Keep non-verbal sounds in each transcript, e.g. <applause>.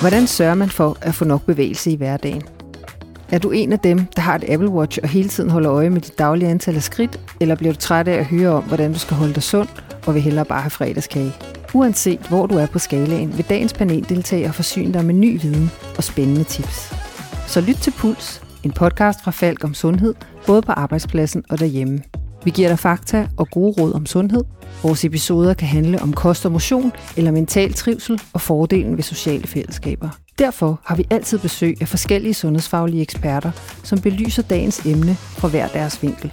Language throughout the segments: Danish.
Hvordan sørger man for at få nok bevægelse i hverdagen? Er du en af dem, der har et Apple Watch og hele tiden holder øje med dit daglige antal af skridt, eller bliver du træt af at høre om, hvordan du skal holde dig sund, og vil hellere bare have fredagskage? Uanset hvor du er på skalaen, vil dagens paneldeltager forsyne dig med ny viden og spændende tips. Så lyt til Puls, en podcast fra Falk om sundhed, både på arbejdspladsen og derhjemme. Vi giver dig fakta og gode råd om sundhed. Vores episoder kan handle om kost og motion, eller mental trivsel og fordelen ved sociale fællesskaber. Derfor har vi altid besøg af forskellige sundhedsfaglige eksperter, som belyser dagens emne fra hver deres vinkel.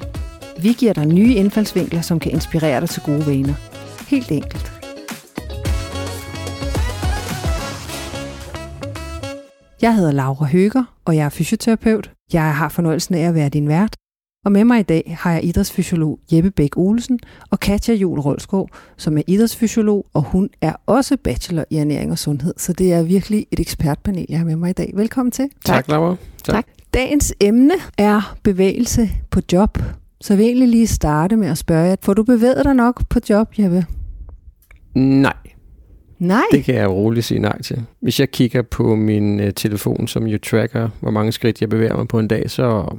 Vi giver dig nye indfaldsvinkler, som kan inspirere dig til gode vaner. Helt enkelt. Jeg hedder Laura Høger, og jeg er fysioterapeut. Jeg har fornøjelsen af at være din vært. Og med mig i dag har jeg idrætsfysiolog Jeppe Bæk Olsen og Katja Jul Rolskov, som er idrætsfysiolog, og hun er også bachelor i ernæring og sundhed. Så det er virkelig et ekspertpanel, jeg har med mig i dag. Velkommen til. Tak, Laura. Tak. tak. Dagens emne er bevægelse på job. Så jeg vil egentlig lige starte med at spørge jer, får du bevæget dig nok på job, Jeppe? Nej. Nej? Det kan jeg roligt sige nej til. Hvis jeg kigger på min uh, telefon, som jo tracker, hvor mange skridt jeg bevæger mig på en dag, så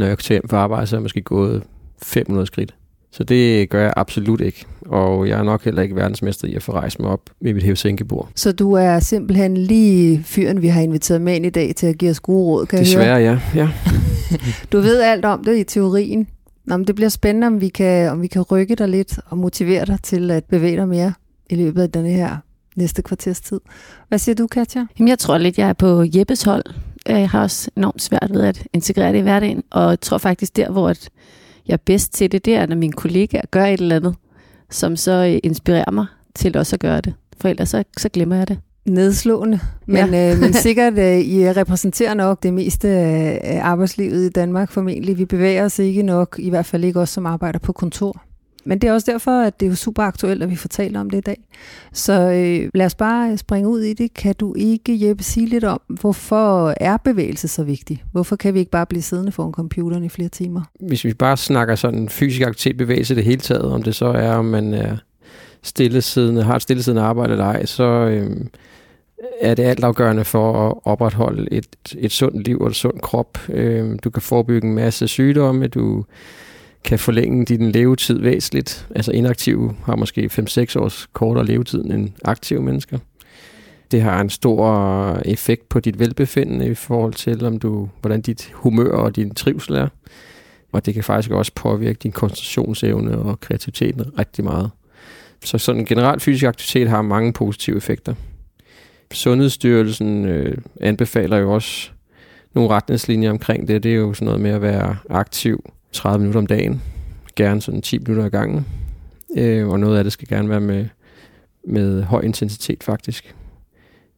når jeg til hjem fra arbejde, så er jeg måske gået 500 skridt. Så det gør jeg absolut ikke. Og jeg er nok heller ikke verdensmester i at få rejst mig op med mit hævsænkebord. Så du er simpelthen lige fyren, vi har inviteret med ind i dag til at give os gode råd, kan Desværre, ja. ja. <laughs> du ved alt om det i teorien. Nå, men det bliver spændende, om vi, kan, om vi kan rykke dig lidt og motivere dig til at bevæge dig mere i løbet af denne her næste kvarters tid. Hvad siger du, Katja? Jamen, jeg tror lidt, jeg er på Jeppes hold. Jeg har også enormt svært ved at integrere det i hverdagen, og jeg tror faktisk der, hvor jeg er bedst til det, det er, når mine kollegaer gør et eller andet, som så øh, inspirerer mig til også at gøre det. For ellers så, så glemmer jeg det. Nedslående, men, ja. øh, men <laughs> sikkert, øh, I repræsenterer nok det meste af arbejdslivet i Danmark formentlig. Vi bevæger os ikke nok, i hvert fald ikke os, som arbejder på kontor. Men det er også derfor, at det er jo super aktuelt, at vi får talt om det i dag. Så øh, lad os bare springe ud i det. Kan du ikke, Jeppe, sige lidt om, hvorfor er bevægelse så vigtig? Hvorfor kan vi ikke bare blive siddende foran computeren i flere timer? Hvis vi bare snakker sådan fysisk aktivitet, bevægelse det hele taget, om det så er, om man er stillesiddende, har et stillesiddende arbejde eller ej, så øh, er det altafgørende for at opretholde et, et sundt liv og en sund krop. Øh, du kan forebygge en masse sygdomme, du kan forlænge din levetid væsentligt. Altså inaktive har måske 5-6 års kortere levetid end aktive mennesker. Det har en stor effekt på dit velbefindende i forhold til, om du, hvordan dit humør og din trivsel er. Og det kan faktisk også påvirke din koncentrationsevne og kreativiteten rigtig meget. Så sådan generelt fysisk aktivitet har mange positive effekter. Sundhedsstyrelsen øh, anbefaler jo også nogle retningslinjer omkring det. Det er jo sådan noget med at være aktiv 30 minutter om dagen. Gerne sådan 10 minutter ad gangen. Øh, og noget af det skal gerne være med, med høj intensitet faktisk.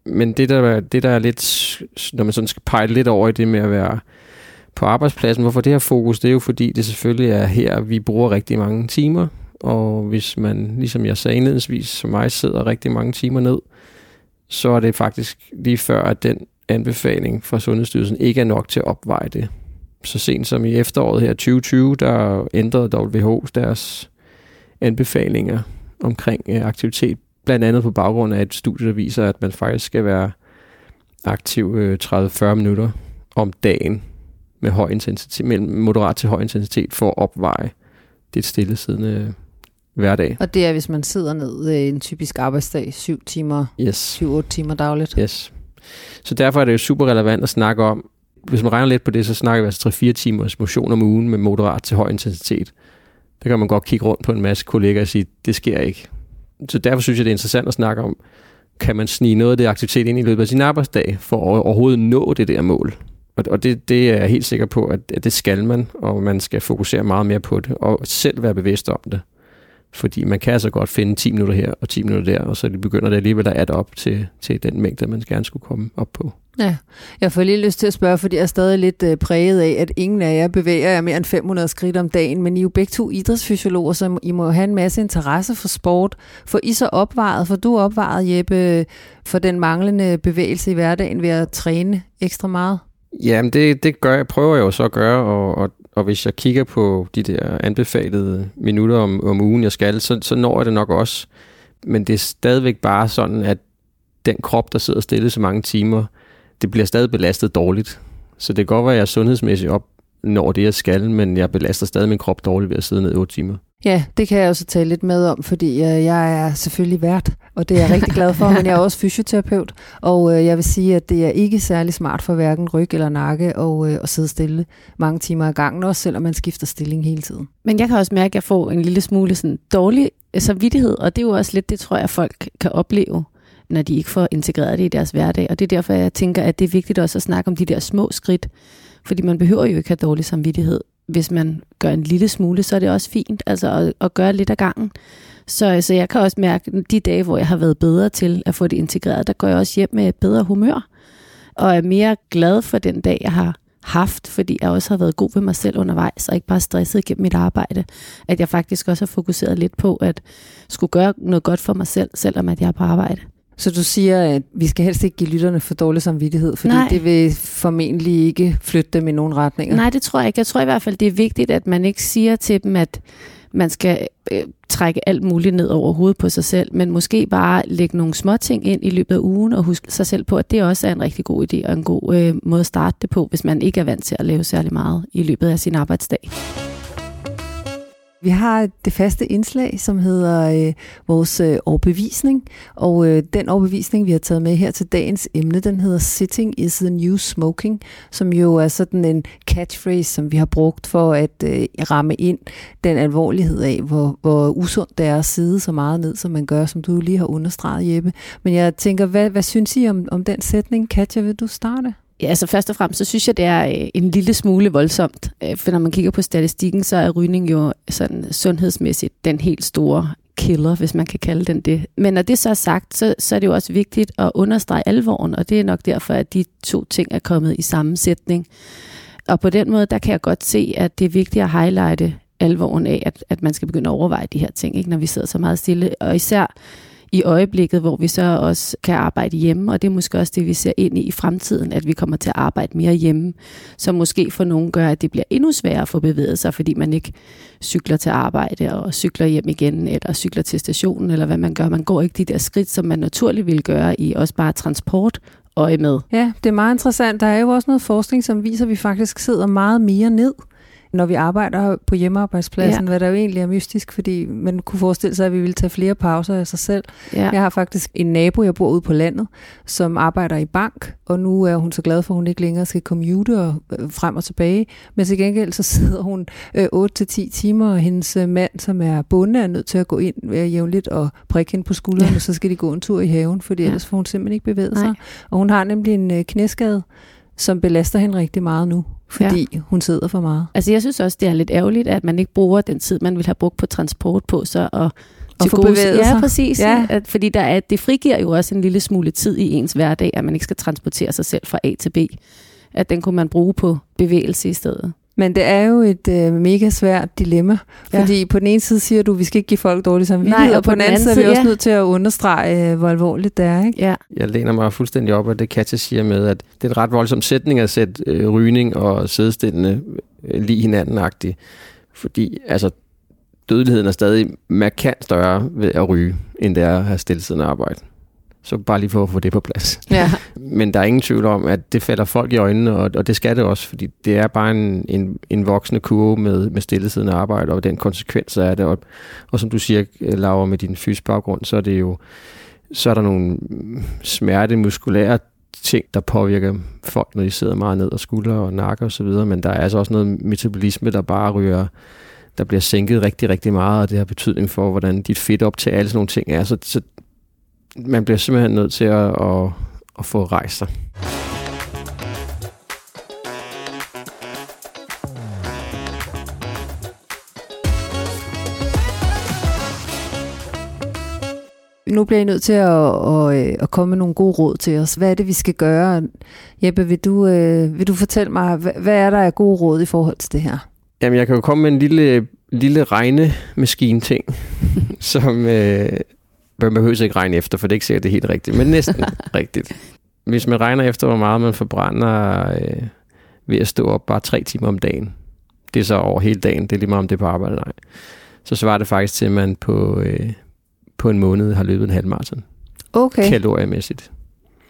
Men det der, det der er lidt, når man sådan skal pege lidt over i det med at være på arbejdspladsen, hvorfor det her fokus, det er jo fordi, det selvfølgelig er her, vi bruger rigtig mange timer, og hvis man, ligesom jeg sagde indledningsvis, som mig sidder rigtig mange timer ned, så er det faktisk lige før, at den anbefaling fra Sundhedsstyrelsen ikke er nok til at opveje det så sent som i efteråret her 2020, der ændrede WHO deres anbefalinger omkring øh, aktivitet, blandt andet på baggrund af et studie, der viser, at man faktisk skal være aktiv øh, 30-40 minutter om dagen med høj intensitet, mellem moderat til høj intensitet for at opveje det stillesiddende hverdag. Og det er, hvis man sidder ned en typisk arbejdsdag, 7 timer, yes. 7-8 timer dagligt. Yes. Så derfor er det jo super relevant at snakke om, hvis man regner lidt på det, så snakker vi altså 3-4 timers motion om ugen med moderat til høj intensitet. Der kan man godt kigge rundt på en masse kollegaer og sige, det sker ikke. Så derfor synes jeg, det er interessant at snakke om, kan man snige noget af det aktivitet ind i løbet af sin arbejdsdag, for at overhovedet nå det der mål. Og det, det er jeg helt sikker på, at det skal man, og man skal fokusere meget mere på det, og selv være bevidst om det. Fordi man kan altså godt finde 10 minutter her og 10 minutter der, og så begynder det alligevel at adde op til, til den mængde, man gerne skulle komme op på. Ja, jeg får lige lyst til at spørge, fordi jeg er stadig lidt øh, præget af, at ingen af jer bevæger jer mere end 500 skridt om dagen, men I er jo begge to idrætsfysiologer, så I må have en masse interesse for sport. For I så opvaret, for du opvaret, Jeppe, for den manglende bevægelse i hverdagen ved at træne ekstra meget? Jamen, det, det gør jeg, prøver jeg jo så at gøre, og, og, og hvis jeg kigger på de der anbefalede minutter om, om ugen, jeg skal, så, så når jeg det nok også. Men det er stadigvæk bare sådan, at den krop, der sidder stille så mange timer, det bliver stadig belastet dårligt. Så det kan godt være, at jeg sundhedsmæssigt op når det, jeg skal, men jeg belaster stadig min krop dårligt ved at sidde ned i 8 timer. Ja, det kan jeg også tale lidt med om, fordi øh, jeg er selvfølgelig vært, og det er jeg rigtig glad for, <laughs> men jeg er også fysioterapeut, og øh, jeg vil sige, at det er ikke særlig smart for hverken ryg eller nakke og, øh, at sidde stille mange timer ad gangen, også selvom man skifter stilling hele tiden. Men jeg kan også mærke, at jeg får en lille smule sådan dårlig samvittighed, og det er jo også lidt det, tror jeg, folk kan opleve, når de ikke får integreret det i deres hverdag. Og det er derfor, jeg tænker, at det er vigtigt også at snakke om de der små skridt, fordi man behøver jo ikke have dårlig samvittighed. Hvis man gør en lille smule, så er det også fint altså at, at gøre lidt af gangen. Så, så jeg kan også mærke, de dage, hvor jeg har været bedre til at få det integreret, der går jeg også hjem med bedre humør. Og er mere glad for den dag, jeg har haft, fordi jeg også har været god ved mig selv undervejs, og ikke bare stresset gennem mit arbejde. At jeg faktisk også har fokuseret lidt på at skulle gøre noget godt for mig selv, selvom at jeg er på arbejde. Så du siger, at vi skal helst ikke give lytterne for dårlig samvittighed, fordi Nej. det vil formentlig ikke flytte dem i nogen retninger? Nej, det tror jeg ikke. Jeg tror i hvert fald, det er vigtigt, at man ikke siger til dem, at man skal øh, trække alt muligt ned over hovedet på sig selv, men måske bare lægge nogle små ting ind i løbet af ugen og huske sig selv på, at det også er en rigtig god idé og en god øh, måde at starte det på, hvis man ikke er vant til at lave særlig meget i løbet af sin arbejdsdag. Vi har det faste indslag, som hedder øh, vores øh, overbevisning, og øh, den overbevisning, vi har taget med her til dagens emne, den hedder Sitting is the new smoking, som jo er sådan en catchphrase, som vi har brugt for at øh, ramme ind den alvorlighed af, hvor, hvor usundt det er at sidde så meget ned, som man gør, som du lige har understreget, Jeppe. Men jeg tænker, hvad, hvad synes I om, om den sætning? Katja, vil du starte? Ja, altså først og fremmest, så synes jeg, det er øh, en lille smule voldsomt. Øh, for når man kigger på statistikken, så er rygning jo sådan sundhedsmæssigt den helt store killer, hvis man kan kalde den det. Men når det så er sagt, så, så er det jo også vigtigt at understrege alvoren, og det er nok derfor, at de to ting er kommet i sammensætning. Og på den måde, der kan jeg godt se, at det er vigtigt at highlighte alvoren af, at, at man skal begynde at overveje de her ting, ikke, når vi sidder så meget stille. Og især i øjeblikket, hvor vi så også kan arbejde hjemme, og det er måske også det, vi ser ind i i fremtiden, at vi kommer til at arbejde mere hjemme, som måske for nogen gør, at det bliver endnu sværere at få bevæget sig, fordi man ikke cykler til arbejde og cykler hjem igen, eller cykler til stationen, eller hvad man gør. Man går ikke de der skridt, som man naturligt ville gøre i også bare transport øje med. Ja, det er meget interessant. Der er jo også noget forskning, som viser, at vi faktisk sidder meget mere ned når vi arbejder på hjemmearbejdspladsen, ja. hvad der jo egentlig er mystisk, fordi man kunne forestille sig, at vi ville tage flere pauser af sig selv. Ja. Jeg har faktisk en nabo, jeg bor ude på landet, som arbejder i bank, og nu er hun så glad for, at hun ikke længere skal commute og, øh, frem og tilbage. Men til gengæld så <laughs> sidder hun øh, 8-10 timer, og hendes øh, mand, som er bonde, er nødt til at gå ind øh, jævnligt og prikke hende på skulderen, ja. og så skal de gå en tur i haven, fordi ja. ellers får hun simpelthen ikke bevæget Nej. sig. Og hun har nemlig en øh, knæskade, som belaster hende rigtig meget nu fordi ja. hun sidder for meget. Altså jeg synes også, det er lidt ærgerligt, at man ikke bruger den tid, man vil have brugt på transport på, så at og få bevæget sig. Ja, præcis. Ja. At, fordi der er, det frigiver jo også en lille smule tid i ens hverdag, at man ikke skal transportere sig selv fra A til B. At den kunne man bruge på bevægelse i stedet. Men det er jo et øh, mega svært dilemma, ja. fordi på den ene side siger du, at vi skal ikke give folk dårlig samvittighed, Nej, og på, på den anden side er vi også ja. nødt til at understrege, øh, hvor alvorligt det er. Ikke? Ja. Jeg læner mig fuldstændig op af det, Katja siger med, at det er et ret voldsomt sætning at sætte øh, rygning og sædestillende øh, lige hinanden-agtigt. Fordi altså, dødeligheden er stadig markant større ved at ryge, end det er at have stillesiddende arbejde. Så bare lige for at få det på plads. Ja. <laughs> Men der er ingen tvivl om, at det falder folk i øjnene, og, og det skal det også, fordi det er bare en, en, en voksende kurve med, med stillesiddende arbejde, og den konsekvens er det. Og, og som du siger, Laura, med din fysisk baggrund, så er det jo så er der nogle smerte muskulære ting, der påvirker folk, når de sidder meget ned og skuldre og nakke og så videre, men der er altså også noget metabolisme, der bare ryger der bliver sænket rigtig, rigtig meget, og det har betydning for, hvordan dit fedt op til alle sådan nogle ting er. Så, så man bliver simpelthen nødt til at, at, at få rejst sig. Nu bliver jeg nødt til at, at, at komme med nogle gode råd til os. Hvad er det, vi skal gøre? Jeppe, vil du, øh, vil du fortælle mig, hvad er der af gode råd i forhold til det her? Jamen, jeg kan jo komme med en lille, lille regnemaskine-ting, <laughs> som, øh, man behøver ikke regne efter, for det er ikke sikkert, det er helt rigtigt, men næsten <laughs> rigtigt. Hvis man regner efter, hvor meget man forbrænder øh, ved at stå op bare tre timer om dagen, det er så over hele dagen, det er lige meget om det er på arbejde eller ej, så svarer det faktisk til, at man på, øh, på en måned har løbet en halv marathon. Okay, kaloriemæssigt.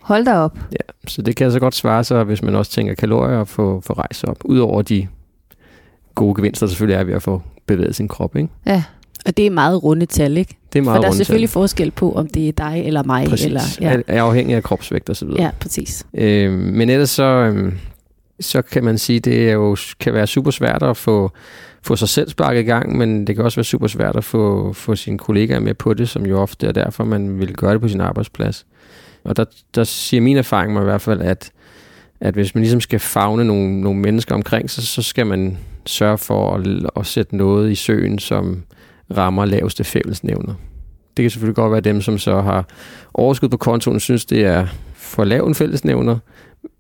hold da op. Ja, så det kan altså godt svare sig, hvis man også tænker kalorier at få, få rejse op. Udover de gode gevinster, der selvfølgelig er ved at få bevæget sin krop. Ikke? Ja, Og det er meget runde tal, ikke? Det er meget For der er rundt tal. selvfølgelig forskel på, om det er dig eller mig. Præcis. Eller, ja. Er afhængig af kropsvægt og så videre. ja, præcis. Øh, men ellers så, øh, så kan man sige, det er jo, kan være super svært at få, få sig selv sparket i gang, men det kan også være super svært at få, få sine kollegaer med på det, som jo ofte er derfor, man vil gøre det på sin arbejdsplads. Og der, der siger min erfaring mig i hvert fald, at, at hvis man ligesom skal fagne nogle, nogle mennesker omkring sig, så skal man sørge for at, at sætte noget i søen, som rammer laveste fællesnævner. Det kan selvfølgelig godt være dem, som så har overskud på kontoen, synes det er for lav en fællesnævner,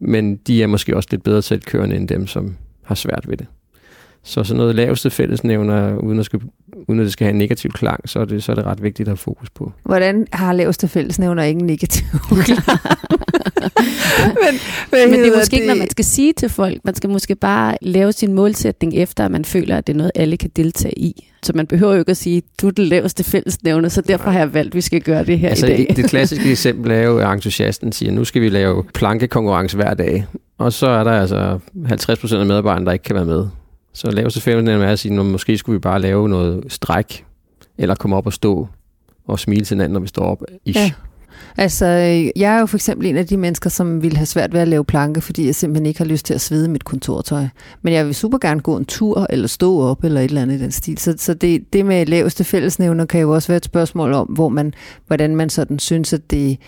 men de er måske også lidt bedre selvkørende end dem, som har svært ved det. Så sådan noget laveste fællesnævner, uden at, skulle, uden at det skal have en negativ klang, så er det, så er det ret vigtigt at have fokus på. hvordan har laveste fællesnævner ikke en negativ <laughs> men, hvad Men det er måske ikke, når man skal sige til folk. Man skal måske bare lave sin målsætning efter, at man føler, at det er noget, alle kan deltage i. Så man behøver jo ikke at sige, du er det laveste fællesnævner, så derfor har jeg valgt, at vi skal gøre det her altså, i dag. Det, det <laughs> klassiske eksempel er jo, at entusiasten siger, nu skal vi lave plankekonkurrence hver dag. Og så er der altså 50% af medarbejderne, der ikke kan være med. Så laveste fællesnævner er at sige, at måske skulle vi bare lave noget stræk, eller komme op og stå og smile til hinanden, når vi står op. Ish. Ja. Altså, øh, jeg er jo for eksempel en af de mennesker, som ville have svært ved at lave planke, fordi jeg simpelthen ikke har lyst til at svede mit kontortøj. Men jeg vil super gerne gå en tur, eller stå op, eller et eller andet i den stil. Så, så det, det med laveste fællesnævner kan jo også være et spørgsmål om, hvor man, hvordan man sådan synes, at det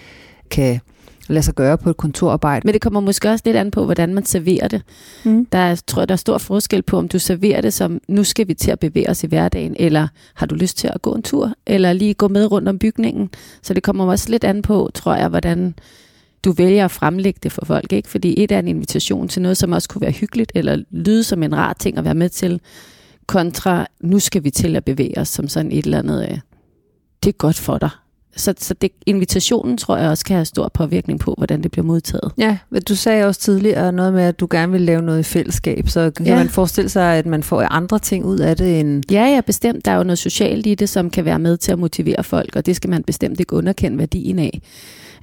kan lade sig gøre på et kontorarbejde. Men det kommer måske også lidt an på, hvordan man serverer det. Mm. Der er, tror jeg, der er stor forskel på, om du serverer det som, nu skal vi til at bevæge os i hverdagen, eller har du lyst til at gå en tur, eller lige gå med rundt om bygningen. Så det kommer også lidt an på, tror jeg, hvordan du vælger at fremlægge det for folk. ikke? Fordi et er en invitation til noget, som også kunne være hyggeligt, eller lyde som en rar ting at være med til, kontra, nu skal vi til at bevæge os som sådan et eller andet, øh, det er godt for dig. Så, så det, invitationen tror jeg også kan have stor påvirkning på, hvordan det bliver modtaget. Ja, men du sagde også tidligere noget med, at du gerne vil lave noget i fællesskab, så kan Ja. man forestille sig, at man får andre ting ud af det end... Ja, ja, bestemt. Der er jo noget socialt i det, som kan være med til at motivere folk, og det skal man bestemt ikke underkende værdien af.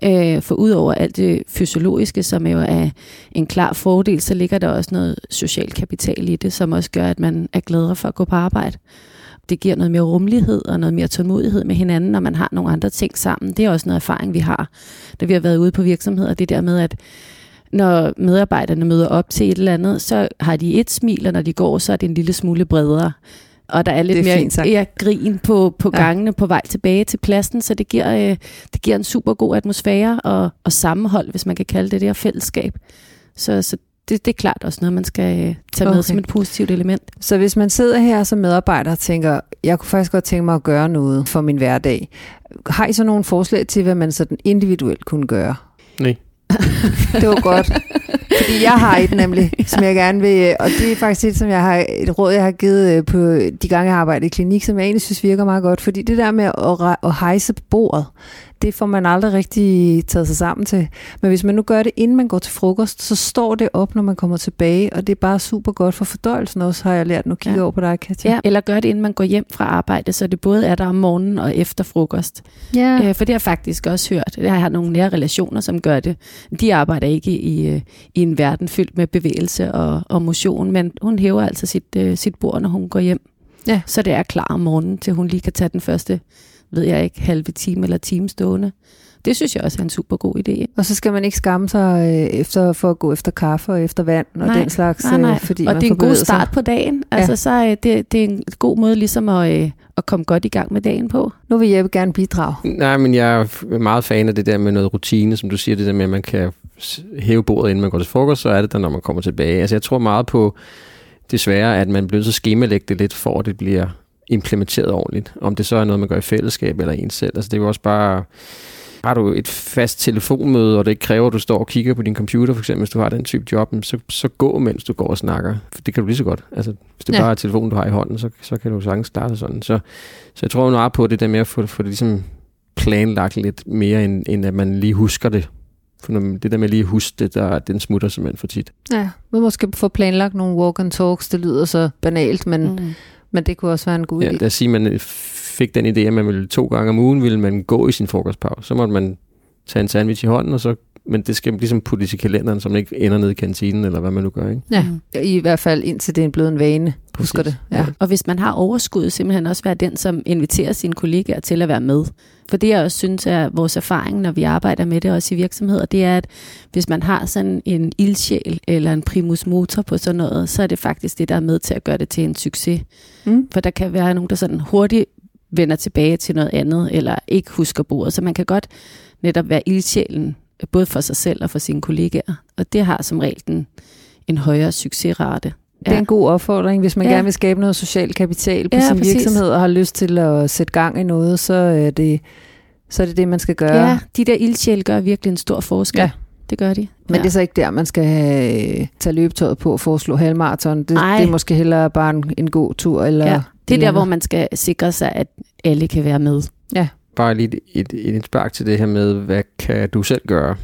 Øh, for udover alt det fysiologiske, som jo er en klar fordel, så ligger der også noget social kapital i det, som også gør, at man er gladere for at gå på arbejde. Det giver noget mere rummelighed og noget mere tålmodighed med hinanden, når man har nogle andre ting sammen. Det er også noget erfaring, vi har, da vi har været ude på virksomheder. Det der med, at når medarbejderne møder op til et eller andet, så har de et smil, og når de går, så er det en lille smule bredere. Og der er lidt er mere ja, grin på, på Ja. gangene på vej tilbage til pladsen, så det giver, øh, det giver en super god atmosfære og, og sammenhold, hvis man kan kalde det det, og fællesskab. Så, så det, det er klart også noget, man skal øh, tage med Okay. som et positivt element. Så hvis man sidder her som medarbejder og tænker, jeg kunne faktisk godt tænke mig at gøre noget for min hverdag, har I så nogle forslag til, hvad man sådan individuelt kunne gøre? Nej. Det var godt. <laughs> Fordi jeg har et nemlig, <laughs> som jeg gerne vil, og det er faktisk et, som jeg har, et råd, jeg har givet øh, på de gange, jeg har arbejdet i klinik, som jeg egentlig synes virker meget godt. Fordi det der med at, at hejse på bordet, det får man aldrig rigtig taget sig sammen til. Men hvis man nu gør det, inden man går til frokost, så står det op, når man kommer tilbage, og det er bare super godt for fordøjelsen også, har jeg lært. Nu kigger Ja. ja. over på dig, Katja. Ja, eller gør det, inden man går hjem fra arbejde, så det både er der om morgenen og efter frokost. ja. Øh, for det har jeg faktisk også hørt. Jeg har nogle nære relationer, som gør det. De arbejder ikke i, øh, i en verden fyldt med bevægelse og, og motion, men hun hæver altså sit, øh, sit bord, når hun går hjem. Ja. Så det er klar om morgenen, til hun lige kan tage den første, ved jeg ikke, halve time eller time stående. Det synes jeg også er en super god idé. Og så skal man ikke skamme sig øh, efter, for at gå efter kaffe og efter vand og Nej, den slags, Nej, nej. øh, fordi og man det er får en god bevæget sig. start på dagen. Altså, så er det, det er en god måde ligesom at, øh, at komme godt i gang med dagen på. Nu vil Jeppe gerne bidrage. Nej, men jeg er meget fan af det der med noget rutine, som du siger, det der med, at man kan hæve bordet, inden man går til frokost, så er det der, når man kommer tilbage. Altså jeg tror meget på desværre, at man bliver at skemalægge det lidt, for at det bliver implementeret ordentligt. Om det så er noget, man gør i fællesskab eller en selv. Altså det er jo også bare... Har du et fast telefonmøde, og det ikke kræver, at du står og kigger på din computer, for eksempel, hvis du har den type job, så, så gå, mens du går og snakker. For det kan du lige så godt. Altså, hvis det Ja. bare er telefonen, du har i hånden, så, så kan du sagtens det sådan. Så, så jeg tror meget på det der med at få, få det ligesom planlagt lidt mere, end, end at man lige husker det. For når, det der med lige at huske det, der, den smutter simpelthen for tit. Ja, man måske få planlagt nogle walk and talks. Det lyder så banalt, men, mm. Men det kunne også være en god Ja, idé. lad os sige, at man fik den idé, at man ville to gange om ugen ville man gå i sin frokostpause. Så måtte man tage en sandwich i hånden, og så men det skal ligesom puttes i kalenderen, så man ikke ender ned i kantinen, eller hvad man nu gør. Ikke? Ja, i hvert fald indtil det er blevet en vane. Præcis. Husker det. Ja. Ja. Og hvis man har overskud, simpelthen også være den, som inviterer sine kollegaer til at være med. For det, jeg også synes er vores erfaring, når vi arbejder med det også i virksomheder, det er, at hvis man har sådan en ildsjæl eller en primus motor på sådan noget, så er det faktisk det, der er med til at gøre det til en succes. Mm. For der kan være nogen, der sådan hurtigt vender tilbage til noget andet, eller ikke husker bordet. Så man kan godt netop være ildsjælen, både for sig selv og for sine kollegaer. Og det har som regel en, en højere succesrate. Det er en god opfordring, hvis man Ja. gerne vil skabe noget social kapital på Ja, sin præcis. virksomhed og har lyst til at sætte gang i noget, så er det så er det, det, man skal gøre. Ja, de der ildsjæle gør virkelig en stor forskel. Ja. Det gør de. Men ja. det er så ikke der, man skal have, tage løbetøjet på og foreslå halvmarathon. Det, Ej. det er måske hellere bare en, en god tur. Eller ja. Det er der, hvor man skal sikre sig, at alle kan være med. Bare lige et, et, et spark til det her med, hvad kan du selv gøre?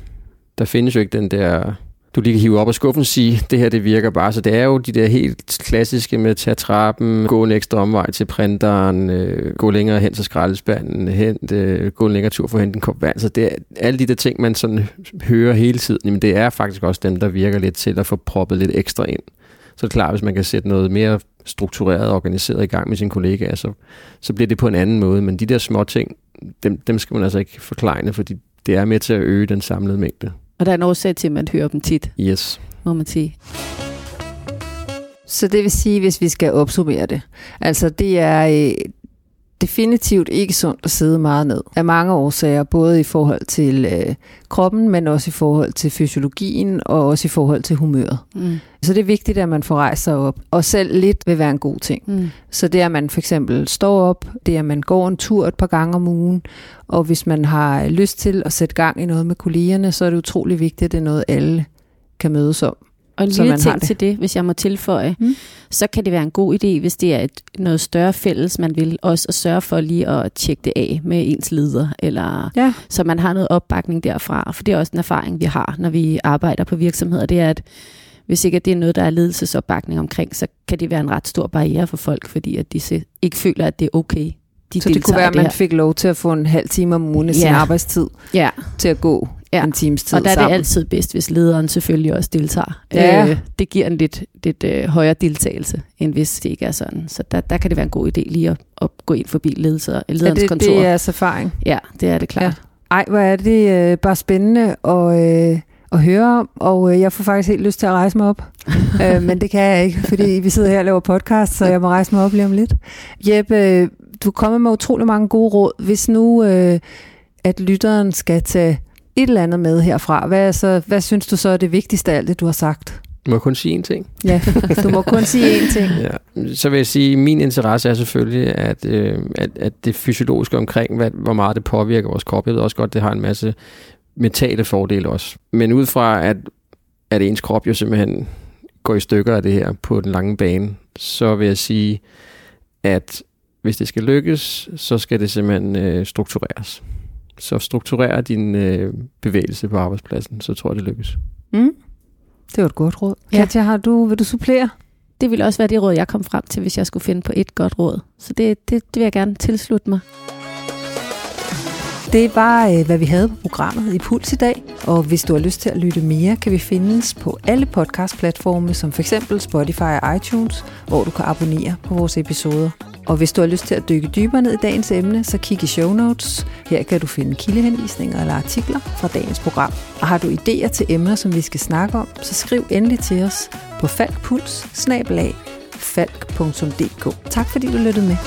Der findes jo ikke den der, du lige kan hive op af skuffen og sige, det her det virker bare. Så det er jo de der helt klassiske med at tage trappen, gå en ekstra omvej til printeren, øh, gå længere hen til skraldespanden, hent, øh, gå en længere tur for at hente en kop vand. Så det er alle de der ting, man sådan hører hele tiden, men det er faktisk også dem, der virker lidt til at få proppet lidt ekstra ind. Så er det klart, hvis man kan sætte noget mere struktureret og organiseret i gang med sine kollegaer, så, så bliver det på en anden måde. Men de der små ting, dem, dem skal man altså ikke forklejne, fordi det er med til at øge den samlede mængde. Og der er en årsag til, at man hører dem tit, Yes. må man sige. Så det vil sige, hvis vi skal opsummere det. Altså det er øh, definitivt ikke sundt at sidde meget ned. Af mange årsager, både i forhold til øh, kroppen, men også i forhold til fysiologien og også i forhold til humøret. Mm. Så det er vigtigt, at man får rejst sig op. Og selv lidt vil være en god ting. Mm. Så det er, at man for eksempel står op, det er, at man går en tur et par gange om ugen, og hvis man har lyst til at sætte gang i noget med kollegerne, så er det utrolig vigtigt, at det er noget, alle kan mødes om. Og en lille ting det. til det, hvis jeg må tilføje, Mm. så kan det være en god idé, hvis det er et, noget større fælles, man vil, også at sørge for lige at tjekke det af med ens leder, eller Ja. så man har noget opbakning derfra. For det er også en erfaring, vi har, når vi arbejder på virksomheder, det er, at hvis ikke at det er noget, der er ledelsesopbakning omkring, så kan det være en ret stor barriere for folk, fordi at de ikke føler, at det er okay. De Så det kunne være, i at man her. fik lov til at få en halv time om ugen af sin Ja. arbejdstid Ja, til at gå Ja. en times tid og der er sammen. det altid bedst, hvis lederen selvfølgelig også deltager. Ja. Øh, det giver en lidt, lidt øh, højere deltagelse, end hvis det ikke er sådan. Så der, der kan det være en god idé lige at, at gå ind forbi ledelse, ja, lederens det, kontor. det er jeres erfaring. Ja, det er det klart. Ja. Ej, hvor er det øh, bare spændende at, øh, at høre om, og øh, jeg får faktisk helt lyst til at rejse mig op. <laughs> øh, men det kan jeg ikke, fordi vi sidder her og laver podcast, så jeg må rejse mig op lige om lidt. Jeppe, øh, du er kommet med utrolig mange gode råd. Hvis nu, øh, at lytteren skal tage et eller andet med herfra, hvad, er så, hvad synes du så er det vigtigste af alt det, du har sagt? Må jeg kun sige en ting? Ja, <laughs> du må kun sige én ting. Ja. Så vil jeg sige, at min interesse er selvfølgelig, at, øh, at, at det fysiologiske omkring, hvad, hvor meget det påvirker vores krop. Jeg ved også godt, det har en masse mentale fordele også. Men ud fra, at, at ens krop jo simpelthen går i stykker af det her på den lange bane, så vil jeg sige, at hvis det skal lykkes, så skal det simpelthen øh, struktureres. Så strukturer din øh, bevægelse på arbejdspladsen, så tror jeg, det lykkes. Mm. Det var et godt råd. Ja. Katja, har du, vil du supplere? Det ville også være det råd, jeg kom frem til, hvis jeg skulle finde på et godt råd. Så det, det, det vil jeg gerne tilslutte mig. Det var, øh, hvad vi havde på programmet i Puls i dag. Og hvis du har lyst til at lytte mere, kan vi findes på alle podcastplatforme, som f.eks. Spotify og iTunes, hvor du kan abonnere på vores episoder. Og hvis du har lyst til at dykke dybere ned i dagens emne, så kig i show notes. Her kan du finde kildehenvisninger eller artikler fra dagens program. Og har du idéer til emner, som vi skal snakke om, så skriv endelig til os på falkpuls falk.dk. Tak fordi du lyttede med.